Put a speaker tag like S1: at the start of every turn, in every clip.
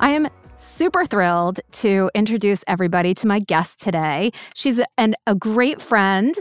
S1: I am super thrilled to introduce everybody to my guest today. She's an, a great friend.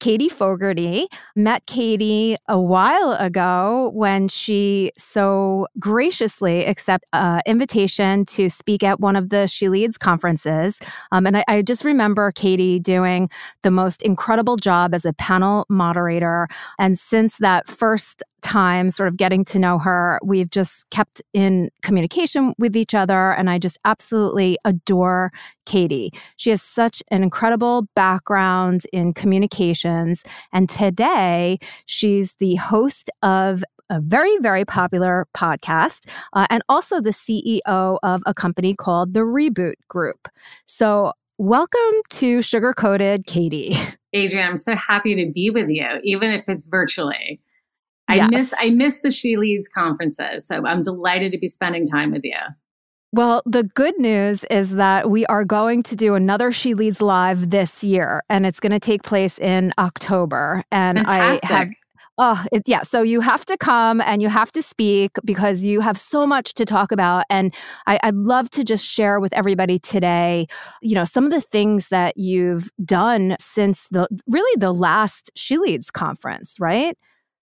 S1: Katie Fogarty. Met Katie a while ago when she so graciously accepted an invitation to speak at one of the She Leads conferences. Um, and I, I just remember Katie doing the most incredible job as a panel moderator. And since that first time sort of getting to know her. We've just kept in communication with each other, and I just absolutely adore Katie. She has such an incredible background in communications. And today, she's the host of a very, very popular podcast, uh, and also the CEO of a company called the Reboot Group. So, welcome to Sugar Coated Katie.
S2: Adrienne, I'm so happy to be with you, even if it's virtually. I yes. miss I miss the She Leads conferences. So I'm delighted to be spending time with you.
S1: Well, the good news is that we are going to do another She Leads Live this year, and it's going to take place in October. And
S2: Fantastic.
S1: I have Oh, it, yeah. So you have to come and you have to speak because you have so much to talk about. And I, would love to just share with everybody today, you know, some of the things that you've done since the really the last She Leads conference, right?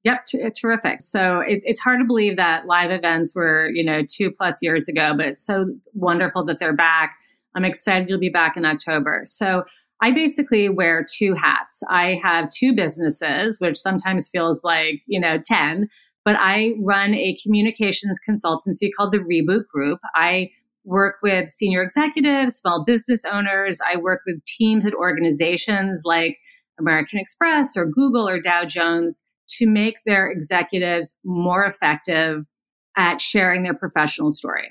S2: Yep, t- terrific. So it, it's hard to believe that live events were, you know, two plus years ago, but it's so wonderful that they're back. I'm excited you'll be back in October. So I basically wear two hats. I have two businesses, which sometimes feels like, you know, 10, but I run a communications consultancy called the Reboot Group. I work with senior executives, small business owners. I work with teams at organizations like American Express or Google or Dow Jones to make their executives more effective at sharing their professional story.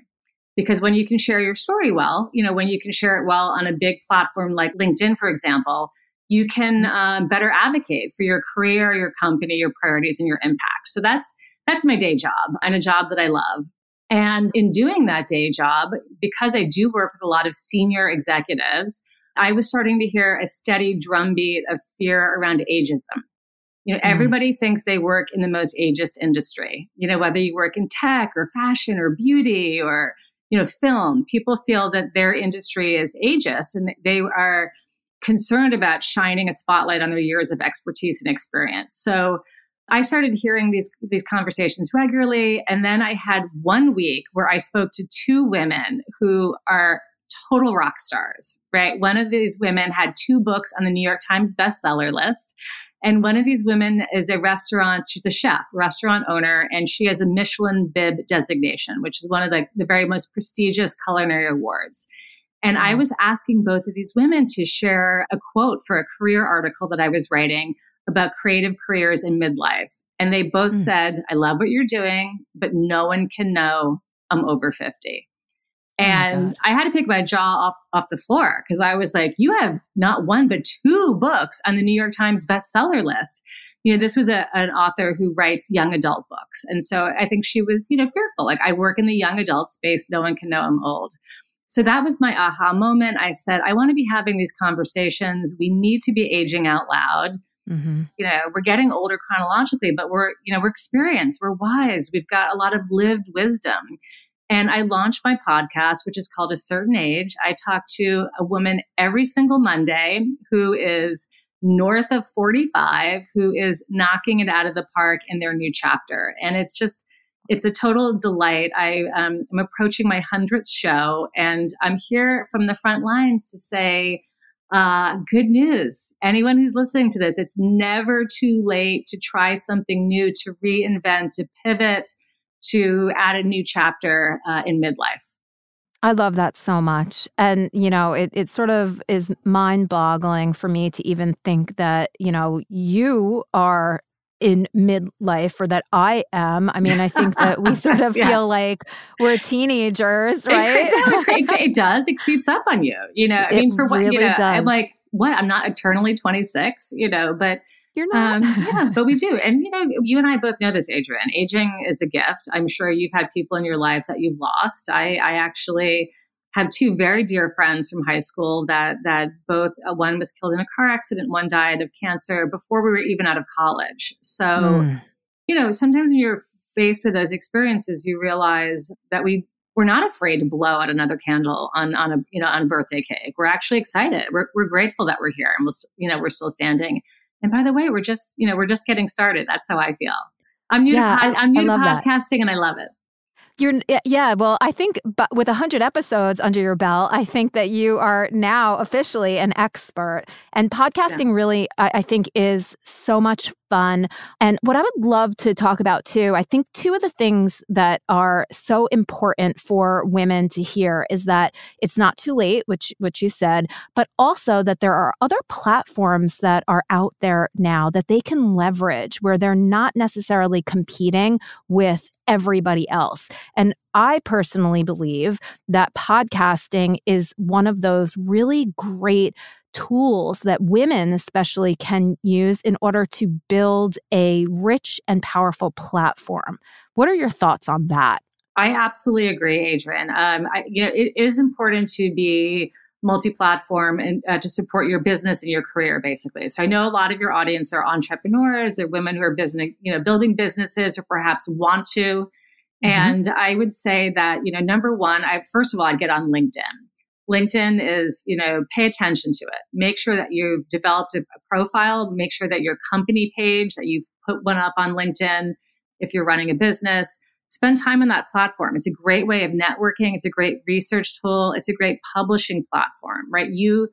S2: Because when you can share your story well, you know, when you can share it well on a big platform like LinkedIn, for example, you can um, better advocate for your career, your company, your priorities, and your impact. So that's that's my day job and a job that I love. And in doing that day job, because I do work with a lot of senior executives, I was starting to hear a steady drumbeat of fear around ageism. You know, mm. everybody thinks they work in the most ageist industry. You know, whether you work in tech or fashion or beauty or, you know, film, people feel that their industry is ageist and they are concerned about shining a spotlight on their years of expertise and experience. So I started hearing these these conversations regularly and then I had one week where I spoke to two women who are total rock stars, right? One of these women had two books on the New York Times bestseller list. And one of these women is a restaurant, she's a chef, restaurant owner, and she has a Michelin bib designation, which is one of the, the very most prestigious culinary awards. And I was asking both of these women to share a quote for a career article that I was writing about creative careers in midlife. And they both mm. said, I love what you're doing, but no one can know I'm over 50. Oh and oh I had to pick my jaw off, off the floor because I was like, you have not one, but two books on the New York Times bestseller list. You know, this was a, an author who writes young adult books. And so I think she was, you know, fearful. Like, I work in the young adult space. No one can know I'm old. So that was my aha moment. I said, I want to be having these conversations. We need to be aging out loud. Mm-hmm. You know, we're getting older chronologically, but we're, you know, we're experienced, we're wise, we've got a lot of lived wisdom. And I launched my podcast, which is called A Certain Age. I talk to a woman every single Monday who is north of 45, who is knocking it out of the park in their new chapter. And it's just, it's a total delight. I um, am approaching my 100th show, and I'm here from the front lines to say, uh, good news. Anyone who's listening to this, it's never too late to try something new, to reinvent, to pivot, to add a new chapter uh, in midlife.
S1: I love that so much. And, you know, it, it sort of is mind boggling for me to even think that, you know, you are in midlife or that I am. I mean, I think that we sort of yes. feel like we're teenagers, right?
S2: It, it, it, does. It creeps up on you. You know, I
S1: it
S2: mean, for
S1: really
S2: what, you know,
S1: does.
S2: I'm like, what? I'm not eternally 26, you know, but
S1: you're not. Um,
S2: yeah, but we do. And, you know, you and I both know this, Adrienne. Aging is a gift. I'm sure you've had people in your life that you've lost. I, I actually have two very dear friends from high school that that both uh, one was killed in a car accident, one died of cancer before we were even out of college. So, mm. you know, sometimes when you're faced with those experiences, you realize that we we're not afraid to blow out another candle on on a you know on a birthday cake. We're actually excited. We're we're grateful that we're here and we'll you know we're still standing. And by the way, we're just you know we're just getting started. That's how I feel. I'm new yeah, to I, am new to podcasting that. and I love it.
S1: You're yeah, well, I think but with 100 episodes under your belt, I think that you are now officially an expert. And podcasting yeah. really I, I think is so much fun. And what I would love to talk about too, I think two of the things that are so important for women to hear is that it's not too late, which which you said, but also that there are other platforms that are out there now that they can leverage where they're not necessarily competing with everybody else. And I personally believe that podcasting is one of those really great tools that women, especially, can use in order to build a rich and powerful platform. What are your thoughts on that?
S2: I absolutely agree, Adrienne. Um, I, you know, it is important to be multi-platform and uh, to support your business and your career basically so i know a lot of your audience are entrepreneurs they're women who are business you know building businesses or perhaps want to mm-hmm. and i would say that you know number one i first of all i'd get on linkedin linkedin is you know pay attention to it make sure that you've developed a, a profile make sure that your company page that you've put one up on linkedin if you're running a business spend time on that platform. It's a great way of networking. It's a great research tool. It's a great publishing platform, right? You,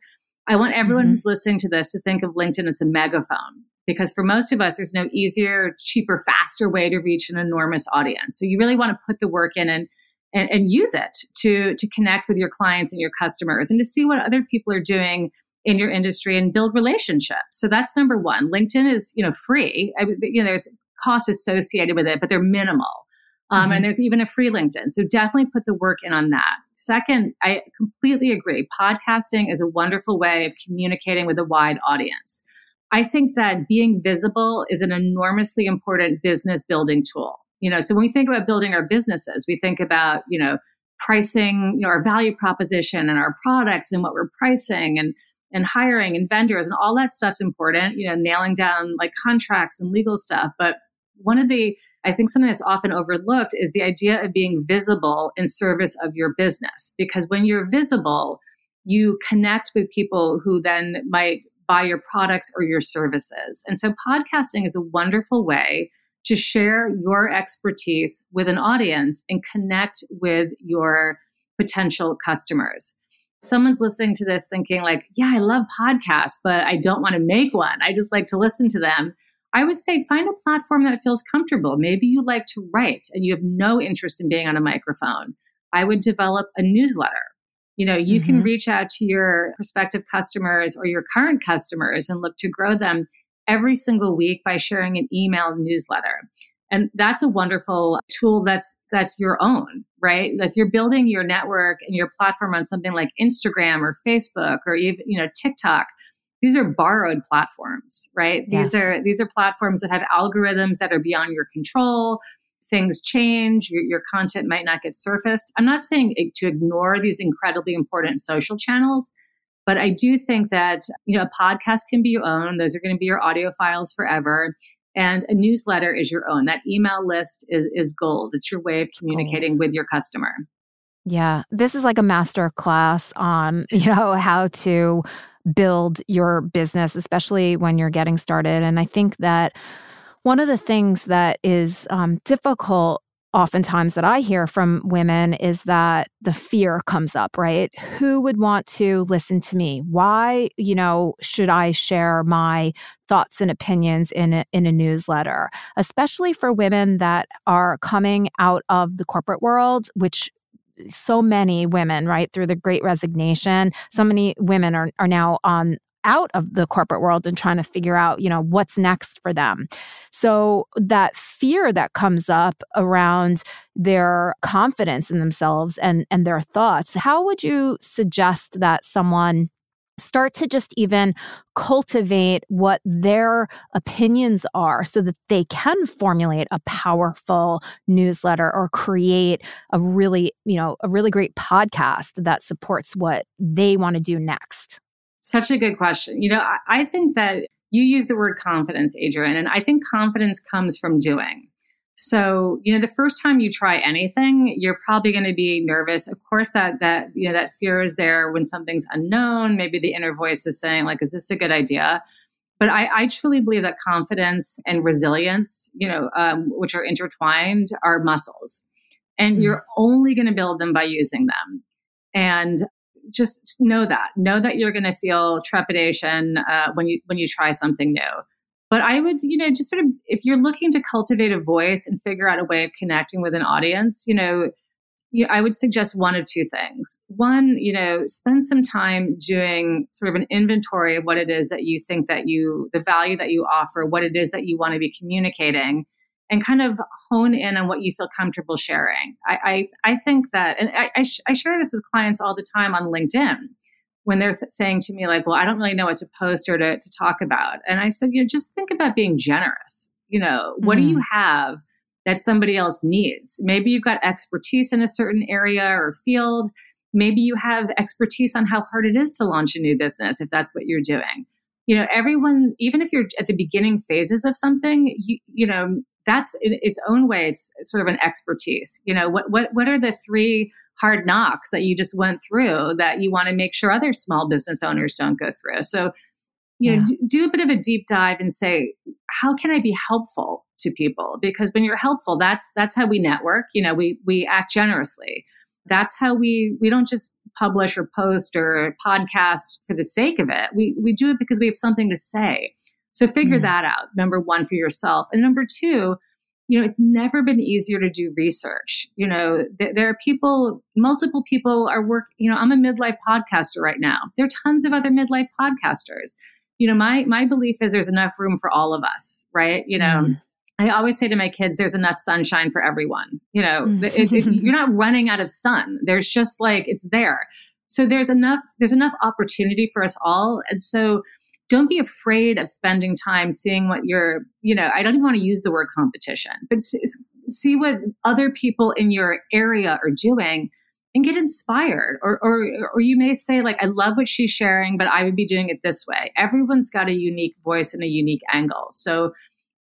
S2: I want everyone mm-hmm. who's listening to this to think of LinkedIn as a megaphone because for most of us, there's no easier, cheaper, faster way to reach an enormous audience. So you really want to put the work in and, and, and use it to, to connect with your clients and your customers and to see what other people are doing in your industry and build relationships. So that's number one. LinkedIn is, you know, free. I, you know, there's costs associated with it, but they're minimal. Um, mm-hmm. And there's even a free LinkedIn. So definitely put the work in on that. Second, I completely agree. Podcasting is a wonderful way of communicating with a wide audience. I think that being visible is an enormously important business building tool. You know, so when we think about building our businesses, we think about, you know, pricing, you know, our value proposition and our products and what we're pricing and and hiring and vendors and all that stuff's important, you know, nailing down like contracts and legal stuff. But one of the I think something that's often overlooked is the idea of being visible in service of your business. Because when you're visible, you connect with people who then might buy your products or your services. And so podcasting is a wonderful way to share your expertise with an audience and connect with your potential customers. Someone's listening to this thinking like, yeah, I love podcasts, but I don't want to make one. I just like to listen to them. I would say find a platform that feels comfortable. Maybe you like to write and you have no interest in being on a microphone. I would develop a newsletter. You know, you mm-hmm. can reach out to your prospective customers or your current customers and look to grow them every single week by sharing an email newsletter. And that's a wonderful tool that's that's your own, right? If you're building your network and your platform on something like Instagram or Facebook or even, you know, TikTok, these are borrowed platforms, right? Yes. These are these are platforms that have algorithms that are beyond your control. Things change, your, your content might not get surfaced. I'm not saying eh, to ignore these incredibly important social channels, but I do think that you know a podcast can be your own. Those are going to be your audio files forever. And a newsletter is your own. That email list is, is gold. It's your way of communicating gold. with your customer.
S1: Yeah, this is like a master class on, you know, how to build your business, especially when you're getting started. And I think that one of the things that is um, difficult oftentimes that I hear from women is that the fear comes up, right? Who would want to listen to me? Why, you know, should I share my thoughts and opinions in a, in a newsletter, especially for women that are coming out of the corporate world, which so many women, right, through the great resignation, so many women are, are now on out of the corporate world and trying to figure out, you know, what's next for them. So that fear that comes up around their confidence in themselves and and their thoughts, how would you suggest that someone start to just even cultivate what their opinions are so that they can formulate a powerful newsletter or create a really, you know, a really great podcast that supports what they want to do next?
S2: Such a good question. You know, I, I think that you use the word confidence, Adrienne, and I think confidence comes from doing. So, you know, the first time you try anything, you're probably going to be nervous. Of course, that that you know that fear is there when something's unknown. Maybe the inner voice is saying, like, "Is this a good idea?" But I, I truly believe that confidence and resilience, you know, um, which are intertwined, are muscles, and mm-hmm. you're only going to build them by using them. And just know that. Know that you're going to feel trepidation uh, when you when you try something new. But i would you know just sort of if you're looking to cultivate a voice and figure out a way of connecting with an audience you know you, i would suggest one of two things. One you know spend some time doing sort of an inventory of what it is that you think that you the value that you offer what it is that you want to be communicating and kind of hone in on what you feel comfortable sharing. I, I, I think that, and I, I, sh- I, share this with clients all the time on LinkedIn when they're th- saying to me, like, well, I don't really know what to post or to, to talk about. And I said, you know, just think about being generous. You know, what mm-hmm. do you mm. have that somebody else needs? Maybe you've got expertise in a certain area or field. Maybe you have expertise on how hard it is to launch a new business if that's what you're doing you know everyone even if you're at the beginning phases of something you you know that's in its own way it's sort of an expertise. You know what what what are the three hard knocks that you just went through that you want to make sure other small business owners don't go through? So you yeah. know do, do a bit of a deep dive and say how can i be helpful to people? Because when you're helpful that's that's how we network you know we we act generously. That's how we we don't just publish or post or podcast for the sake of it. We we do it because we have something to say so figure mm. that out, number one, for yourself. And number two, you know, it's never been easier to do research. You know, th- there are people, multiple people are work, you know, I'm a midlife podcaster right now. There are tons of other midlife podcasters. You know, my my belief is there's enough room for all of us, right? You know, mm. I always say to my kids, there's enough sunshine for everyone. You know, mm. it, it, you're not running out of sun. There's just like it's there. So there's enough there's enough opportunity for us all. And so don't be afraid of spending time seeing what you're, you know, I don't even want to use the word competition, but see what other people in your area are doing and get inspired. Or, or, or you may say, like, I love what she's sharing, but I would be doing it this way. Everyone's got a unique voice and a unique angle. So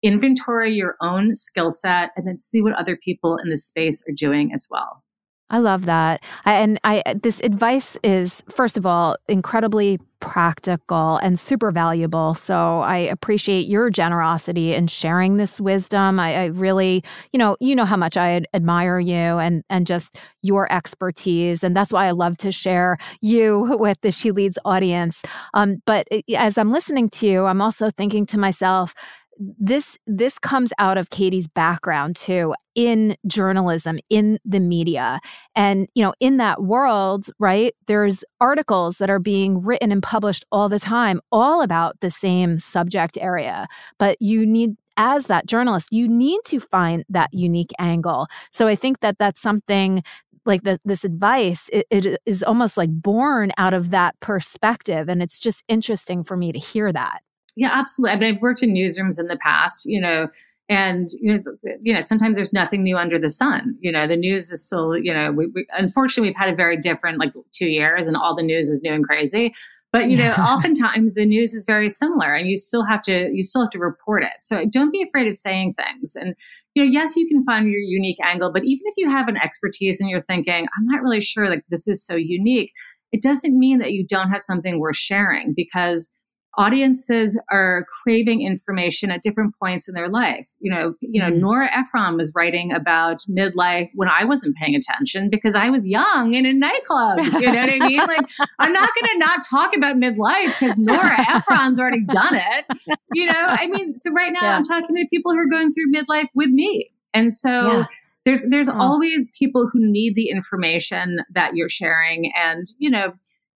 S2: inventory your own skill set and then see what other people in the space are doing as well.
S1: I love that. I, and I this advice is first of all incredibly practical and super valuable. So I appreciate your generosity in sharing this wisdom. I, I really, you know, you know how much I admire you and and just your expertise, and that's why I love to share you with the She Leads audience. Um, but eh, as I'm listening to you, I'm also thinking to myself, this this comes out of Katie's background too in journalism in the media. And you know in that world right there's articles that are being written and published all the time all about the same subject area. But you need as that journalist you need to find that unique angle. So i think that that's something like the, this advice it, it is almost like born out of that perspective. And it's just interesting for me to hear that
S2: yeah, absolutely. I mean, I've worked in newsrooms in the past, you know, and you know, you know, sometimes there's nothing new under the sun. You know, the news is still, you know, we, we unfortunately we've had a very different like two years, and all the news is new and crazy. But you know, oftentimes the news is very similar, and you still have to you still have to report it. So don't be afraid of saying things. And you know, yes, you can find your unique angle, but even if you have an expertise and you're thinking, I'm not really sure, like this is so unique, it doesn't mean that you don't have something worth sharing because audiences are craving information at different points in their life. You know, you know, mm. Nora Ephron was writing about midlife when I wasn't paying attention because I was young and in nightclubs. You know what I mean? Like, I'm not going to not talk about midlife because Nora Ephron's already done it. You know, I mean, so right now yeah. I'm talking to people who are going through midlife with me, and so. Yeah. There's there's oh. always people who need the information that you're sharing, and you know,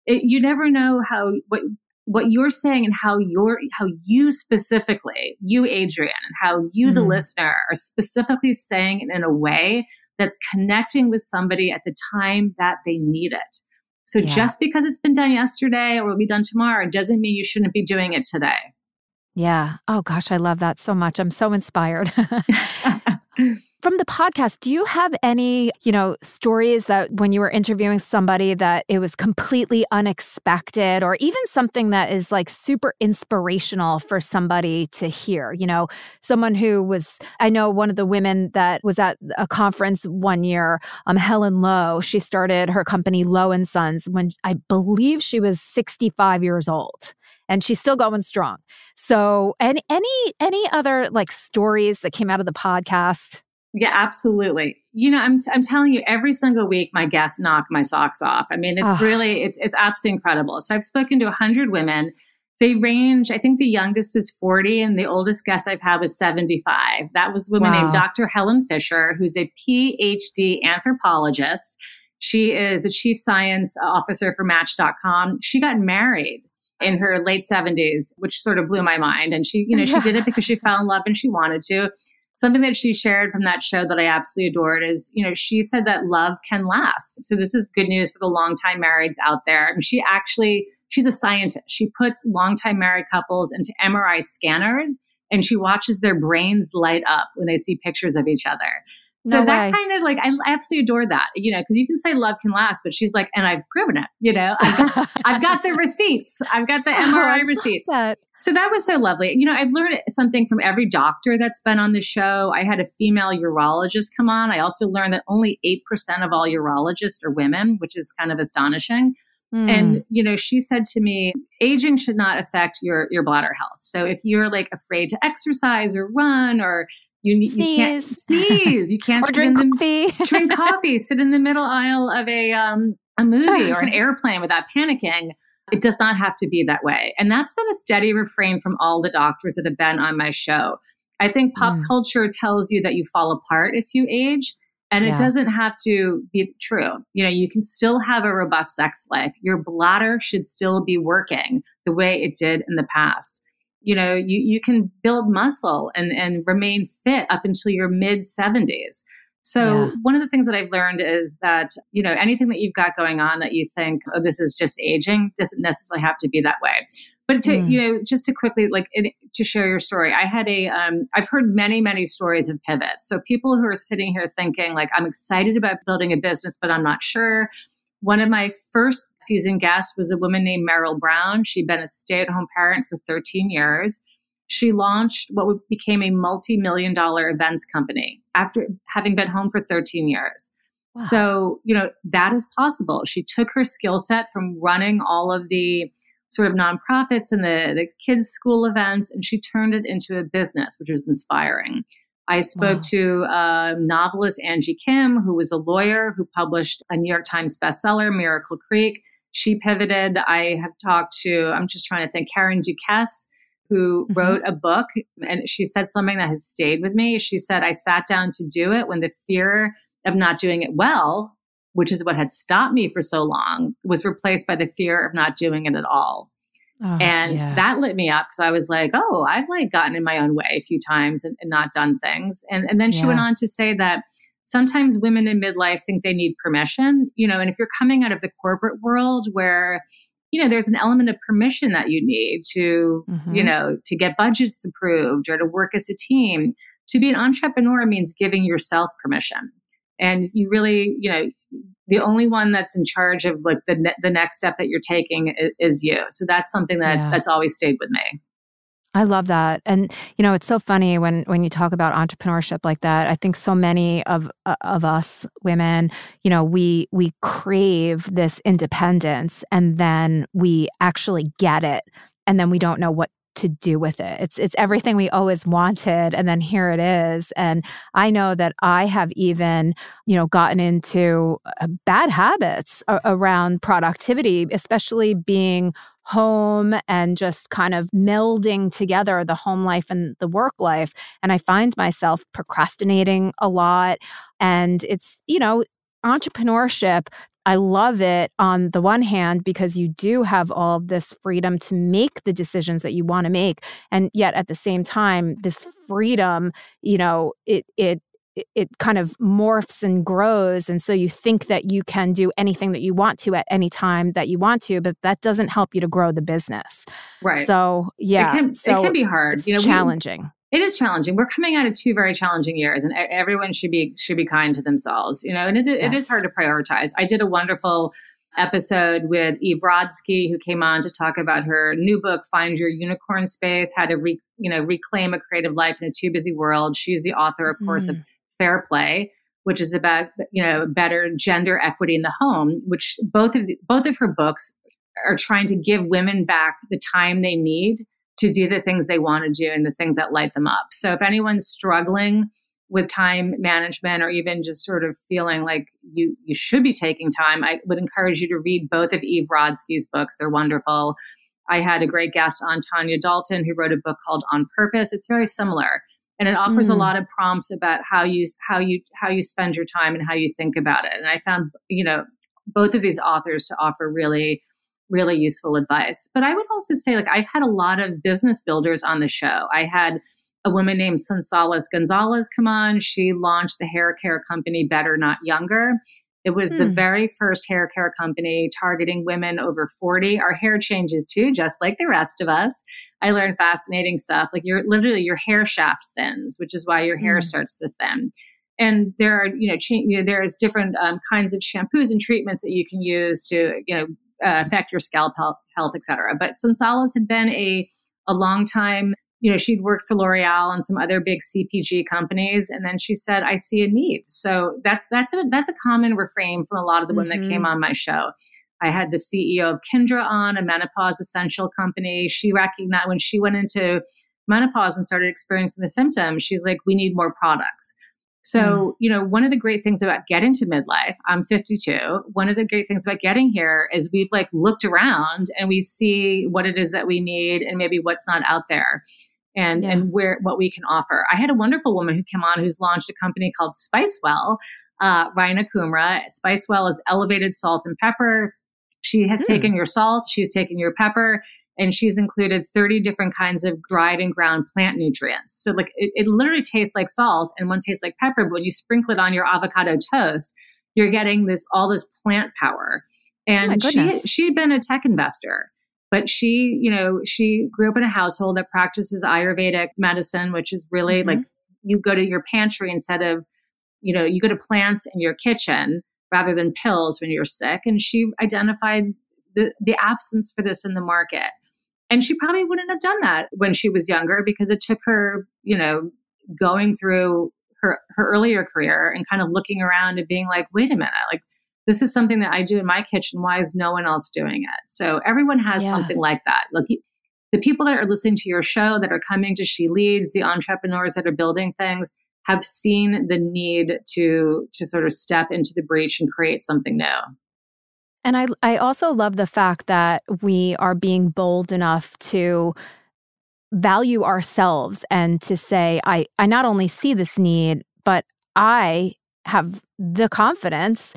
S2: it, you never know how what what you're saying and how you're how you specifically you adrienne and how you mm. the listener are specifically saying it in a way that's connecting with somebody at the time that they need it. So yeah. just because it's been done yesterday or will be done tomorrow doesn't mean you shouldn't be doing it today.
S1: Yeah. Oh gosh i love that so much. I'm so inspired From the podcast, do you have any, you know, stories that when you were interviewing somebody that it was completely unexpected or even something that is like super inspirational for somebody to hear? You know, someone who was I know one of the women that was at a conference one year, um Helen Lowe, she started her company Lowe and Sons when I believe she was 65 years old and she's still going strong. So, and any any other like stories that came out of the podcast?
S2: Yeah, absolutely. You know, I'm I'm telling you, every single week my guests knock my socks off. I mean, it's oh. really it's it's absolutely incredible. So I've spoken to hundred women. They range. I think the youngest is 40, and the oldest guest I've had was 75. That was a woman wow. named Dr. Helen Fisher, who's a PhD anthropologist. She is the chief science officer for Match.com. She got married in her late 70s, which sort of blew my mind. And she, you know, she did it because she fell in love and she wanted to. Something that she shared from that show that I absolutely adored is, you know, she said that love can last. So this is good news for the longtime marrieds out there. Mean, she actually, she's a scientist. She puts longtime married couples into MRI scanners and she watches their brains light up when they see pictures of each other. So no that way. kind of like, I absolutely adore that, you know, because you can say love can last, but she's like, and I've proven it, you know, I've got, I've got the receipts, I've got the MRI oh, receipts. That. So that was so lovely. You know, I've learned something from every doctor that's been on the show. I had a female urologist come on. I also learned that only 8% of all urologists are women, which is kind of astonishing. Mm. And you know, she said to me, aging should not affect your your bladder health. So if you're like afraid to exercise or run or you, you can't sneeze. You can't
S1: or drink
S2: the,
S1: coffee.
S2: drink coffee. Sit in the middle aisle of a um, a movie or an airplane without panicking. It does not have to be that way. And that's been a steady refrain from all the doctors that have been on my show. I think pop mm. culture tells you that you fall apart as you age. And yeah. it doesn't have to be true. You know, you can still have a robust sex life. Your bladder should still be working the way it did in the past you know, you, you can build muscle and, and remain fit up until your mid 70s. So yeah. one of the things that I've learned is that, you know, anything that you've got going on that you think, oh, this is just aging, doesn't necessarily have to be that way. But to, mm. you know, just to quickly, like, it, to share your story, I had a, um, I've heard many, many stories of pivots. So people who are sitting here thinking, like, I'm excited about building a business, but I'm not sure. One of my first season guests was a woman named Meryl Brown. She'd been a stay at home parent for 13 years. She launched what became a multi million dollar events company after having been home for 13 years. Wow. So, you know, that is possible. She took her skill set from running all of the sort of nonprofits and the, the kids' school events, and she turned it into a business, which was inspiring. I spoke wow. to uh, novelist Angie Kim, who was a lawyer who published a New York Times bestseller, Miracle Creek. She pivoted. I have talked to, I'm just trying to think, Karen Duquesne, who mm-hmm. wrote a book, and she said something that has stayed with me. She said, I sat down to do it when the fear of not doing it well, which is what had stopped me for so long, was replaced by the fear of not doing it at all. Oh, and yeah. that lit me up because I was like, oh, I've like gotten in my own way a few times and, and not done things. And, and then she yeah. went on to say that sometimes women in midlife think they need permission, you know, and if you're coming out of the corporate world where, you know, there's an element of permission that you need to, mm-hmm. you know, to get budgets approved or to work as a team. To be an entrepreneur means giving yourself permission. And you really, you know, the only one that's in charge of like the ne- the next step that you're taking is, is you. So that's something that's yeah. that's always stayed with me.
S1: I love that. And you know, it's so funny when when you talk about entrepreneurship like that. I think so many of uh, of us women, you know, we we crave this independence and then we actually get it and then we don't know what to do with it. It's it's everything we always wanted and then here it is. And I know that I have even, you know, gotten into uh, bad habits a- around productivity, especially being home and just kind of melding together the home life and the work life. And I find myself procrastinating a lot. And it's, you know, entrepreneurship I love it on the one hand because you do have all of this freedom to make the decisions that you want to make. And yet at the same time this freedom you know it it it kind of morphs and grows. And so you think that you can do anything that you want to at any time that you want to but that doesn't help you to grow the business.
S2: Right.
S1: So yeah.
S2: it can,
S1: so
S2: it can be hard.
S1: you know challenging
S2: it is challenging. We're coming out of two very challenging years, and everyone should be should be kind to themselves. You know, and it, yes. it is hard to prioritize. I did a wonderful episode with Eve Rodsky, who came on to talk about her new book, "Find Your Unicorn Space: How to Re, you know Reclaim a Creative Life in a Too Busy World." She's the author, of course, mm. of Fair Play, which is about you know better gender equity in the home. Which both of the, both of her books are trying to give women back the time they need to do the things they want to do and the things that light them up. So if anyone's struggling with time management or even just sort of feeling like you you should be taking time, I would encourage you to read both of Eve Rodsky's books. They're wonderful. I had a great guest on Tanya Dalton who wrote a book called On Purpose. It's very similar and it offers mm. a lot of prompts about how you how you how you spend your time and how you think about it. And I found, you know, both of these authors to offer really really useful advice. But I would also say, like, I've had a lot of business builders on the show. I had a woman named Sonsoles Gonzalez come on. She launched the hair care company Better Not Younger. It was hmm. the very first hair care company targeting women over 40. Our hair changes too, just like the rest of us. I learned fascinating stuff. Like you're literally your hair shaft thins, which is why your hair hmm. starts to thin. And there are, you know, cha- you know there's different um, kinds of shampoos and treatments that you can use to, you know, uh, affect your scalp health, health et cetera. But Sonsoles had been a, a long time, you know, she'd worked for L'Oreal and some other big CPG companies. And then she said, I see a need. So that's, that's a, that's a common refrain from a lot of the women mm-hmm. that came mm-hmm. on my show. I had the CEO of Kindra on, a menopause essential company. She recognized when she went into menopause and started experiencing the symptoms, she's like, we need more products. So, mm. you know, one of the great things about getting to midlife, I'm 52. One of the great things about getting here is we've like looked around and we see what it is that we need and maybe what's not out there and yeah. and where what we can offer. I had a wonderful woman who came on who's launched a company called Spicewell, uh, Raina Kumra. Spicewell is elevated salt and pepper. She has mm. taken your salt, she's taken your pepper, and she's included 30 different kinds of dried and ground plant nutrients. So like it, it, literally tastes like salt and one tastes like pepper, but when you sprinkle it on your avocado toast, you're getting this all this plant power. And oh she she had been a tech investor, but she, you know, she grew up in a household that practices Ayurvedic medicine, which is really mm-hmm. like you go to your pantry instead of, you know, you go to plants in your kitchen rather than pills when you're sick. And she identified the, the absence for this in the market. And she probably wouldn't have done that when she was younger because it took her, you know, going through her, her earlier career and kind of looking around and being like, wait a minute, like this is something that I do in my kitchen. Why is no one else doing it? So everyone has yeah. something like that. Look, the people that are listening to your show that are coming to She Leads, the entrepreneurs that are building things, have seen the need to to sort of step into the breach and create something new.
S1: And I I also love the fact that we are being bold enough to value ourselves and to say I I not only see this need but I have the confidence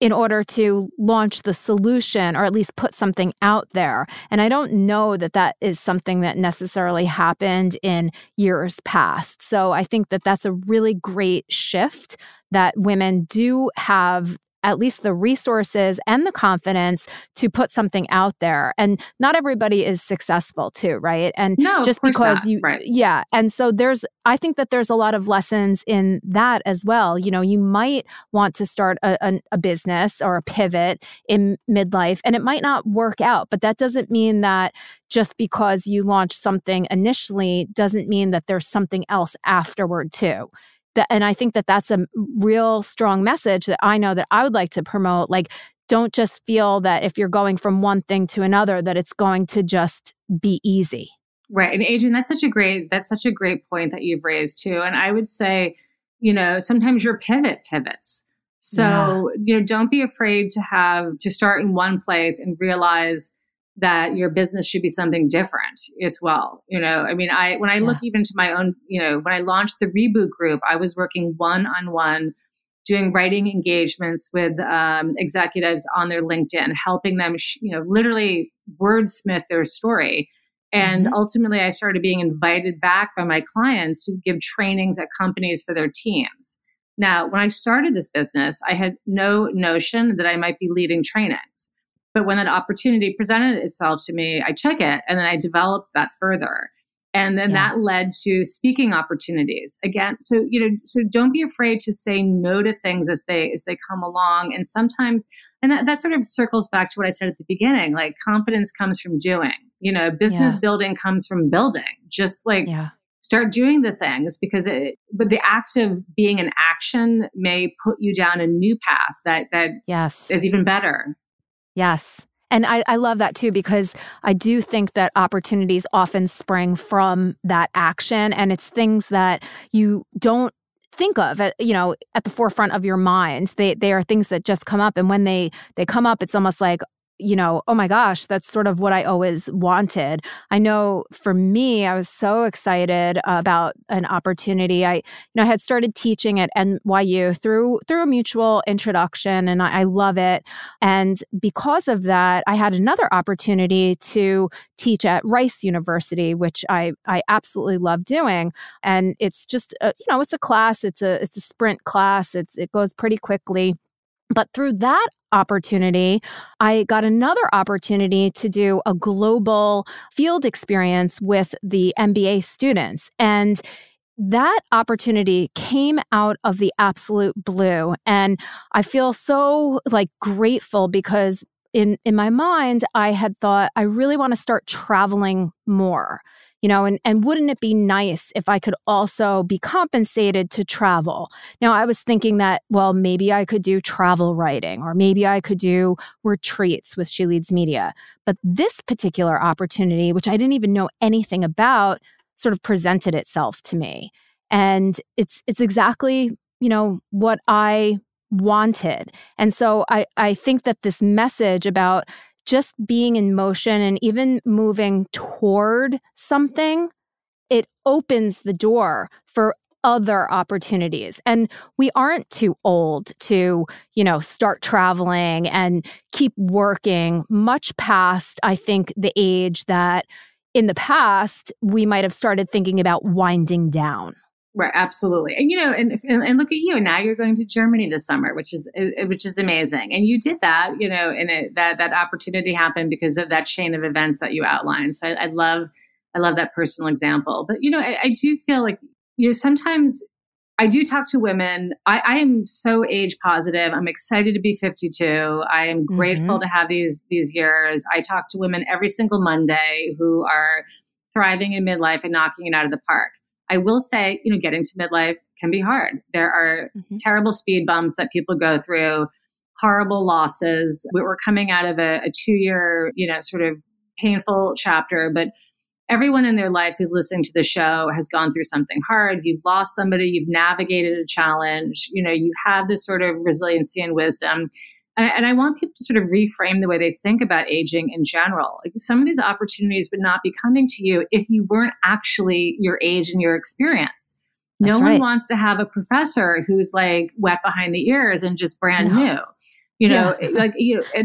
S1: in order to launch the solution or at least put something out there. And I don't know that that is something that necessarily happened in years past. So I think that that's a really great shift that women do have at least the resources and the confidence to put something out there. And not everybody is successful too, right? And
S2: no,
S1: just because
S2: not.
S1: you,
S2: right.
S1: yeah. And so there's, I think that there's a lot of lessons in that as well. You know, you might want to start a, a, a business or a pivot in midlife and it might not work out, but that doesn't mean that just because you launch something initially doesn't mean that there's something else afterward too that, and I think that that's a real strong message that I know that I would like to promote. Like, don't just feel that if you're going from one thing to another that it's going to just be easy.
S2: Right. And Adrienne, that's such a great that's such a great point that you've raised too. And I would say, you know, sometimes your pivot pivots. So, yeah. you know, don't be afraid to have to start in one place and realize that your business should be something different as well. You know, I mean, I when I yeah. look even to my own, you know, when I launched the Reboot Group, I was working one on one doing writing engagements with um, executives on their LinkedIn, helping them, sh- you know, literally wordsmith their story. And mm-hmm. ultimately, I started being invited back by my clients to give trainings at companies for their teams. Now, when I started this business, I had no notion that I might be leading trainings. But when that opportunity presented itself to me, I took it and then I developed that further. And then yeah. that led to speaking opportunities again. So, you know, so don't be afraid to say no to things as they, as they come along. And sometimes, and that, that sort of circles back to what I said at the beginning, like confidence comes from doing, you know, business yeah. building comes from building, just like yeah. start doing the things because it, but the act of being an action may put you down a new path that, that
S1: yes.
S2: is even better.
S1: Yes. And I, I love that too because I do think that opportunities often spring from that action and it's things that you don't think of at, you know at the forefront of your mind they they are things that just come up and when they they come up it's almost like you know, oh my gosh, that's sort of what I always wanted. I know for me, I was so excited about an opportunity. I, you know, I had started teaching at NYU through through a mutual introduction, and I, I love it. And because of that, I had another opportunity to teach at Rice University, which I I absolutely love doing. And it's just, a, you know, it's a class. It's a it's a sprint class. It's it goes pretty quickly. But through that opportunity, I got another opportunity to do a global field experience with the MBA students. And that opportunity came out of the absolute blue. And I feel so like grateful because in in my mind I had thought I really want to start traveling more you know and and wouldn't it be nice if i could also be compensated to travel? Now i was thinking that well maybe i could do travel writing or maybe i could do retreats with she leads media. But this particular opportunity which i didn't even know anything about sort of presented itself to me. And it's it's exactly you know what i wanted. And so i i think that this message about just being in motion and even moving toward something, it opens the door for other opportunities. And we aren't too old to, you know, start traveling and keep working much past, I think, the age that in the past we might have started thinking about winding down.
S2: Right, absolutely, and you know, and, and, and look at you. Now you're going to Germany this summer, which is which is amazing. And you did that, you know, and it, that that opportunity happened because of that chain of events that you outlined. So I, I love, I love that personal example. But you know, I, I, do feel like you know sometimes I do talk to women. I, I, am so age positive. I'm excited to be 52. I am grateful mm-hmm. to have these these years. I talk to women every single Monday who are thriving in midlife and knocking it out of the park. I will say, you know, getting to midlife can be hard. There are mm-hmm. terrible speed bumps that people go through, horrible losses. We're coming out of a, a two year, you know, sort of painful chapter, but everyone in their life who's listening to the show has gone through something hard. You've lost somebody, you've navigated a challenge, you know, you have this sort of resiliency and wisdom. And, and I want people to sort of reframe the way they think about aging in general. Like some of these opportunities would not be coming to you if you weren't actually your age and your experience. That's no right. one wants to have a professor who's like wet behind the ears and just brand no. new. You know, yeah. like you know,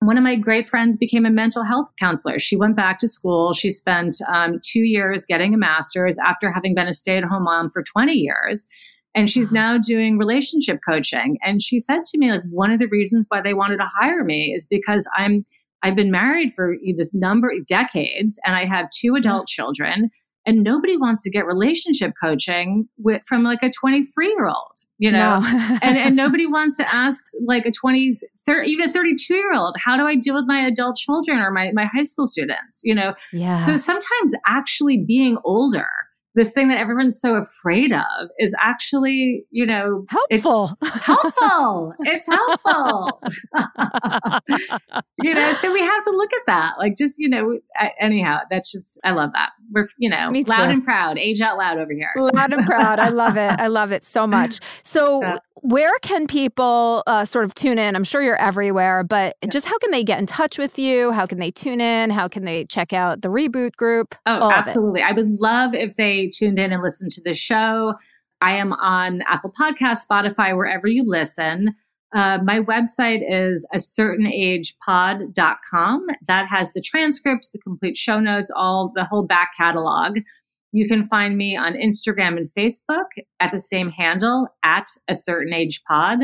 S2: one of my great friends became a mental health counselor. She went back to school. She spent um, two years getting a master's after having been a stay at home mom for 20 years and she's uh-huh. now doing relationship coaching. And she said to me like one of the reasons why they wanted to hire me is because i'm i've been married for this number of decades and i have two adult children and nobody wants to get relationship coaching with from like a 23 year old you know? No. and, and nobody wants to ask like a 20 30, even a 32 year old how do i deal with my adult children or my, my high school students? You know?
S1: Yeah.
S2: so sometimes actually being older this thing that everyone's so afraid of is actually, you know,
S1: helpful.
S2: It's helpful. it's helpful. you know, so we have to look at that. Like, just, you know, anyhow, that's just, I love that. We're, you know, loud and proud, age out loud over here.
S1: Loud and proud. I love it. I love it so much. So, yeah. where can people uh, sort of tune in? I'm sure you're everywhere, but yeah. just how can they get in touch with you? How can they tune in? How can they check out the Reboot Group?
S2: Oh, absolutely. I would love if they tuned in and listened to the show. I am on Apple Podcast, Spotify, wherever you listen. Uh, my website is a certain age pod.com. That has the transcripts, the complete show notes, all the whole back catalog. You can find me on Instagram and Facebook at the same handle at a certain age pod.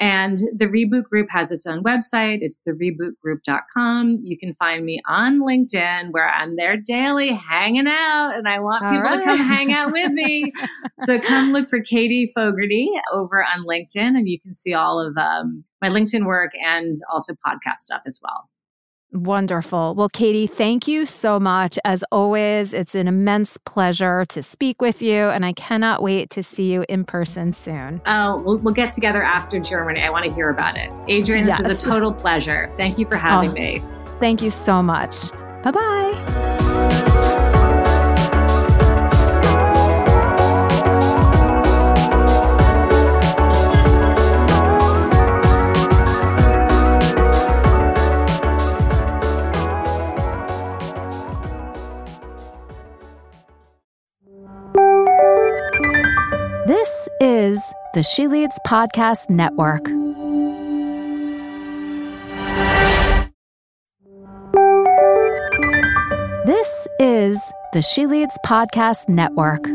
S2: And the Reboot Group has its own website. It's therebootgroup.com. You can find me on LinkedIn where I'm there daily hanging out and I want All people right. to come hang out with me. so come look for Katie Fogarty over on LinkedIn and you can see all of um, my LinkedIn work and also podcast stuff as well.
S1: Wonderful. Well, Katie, thank you so much. As always, it's an immense pleasure to speak with you, and I cannot wait to see you in person soon.
S2: Oh, we'll, we'll get together after Germany. I want to hear about it. Adrienne, this yes. was a total pleasure. Thank you for having oh, me.
S1: Thank you so much. Bye bye. The She Leads Podcast Network. This is the She Leads Podcast Network.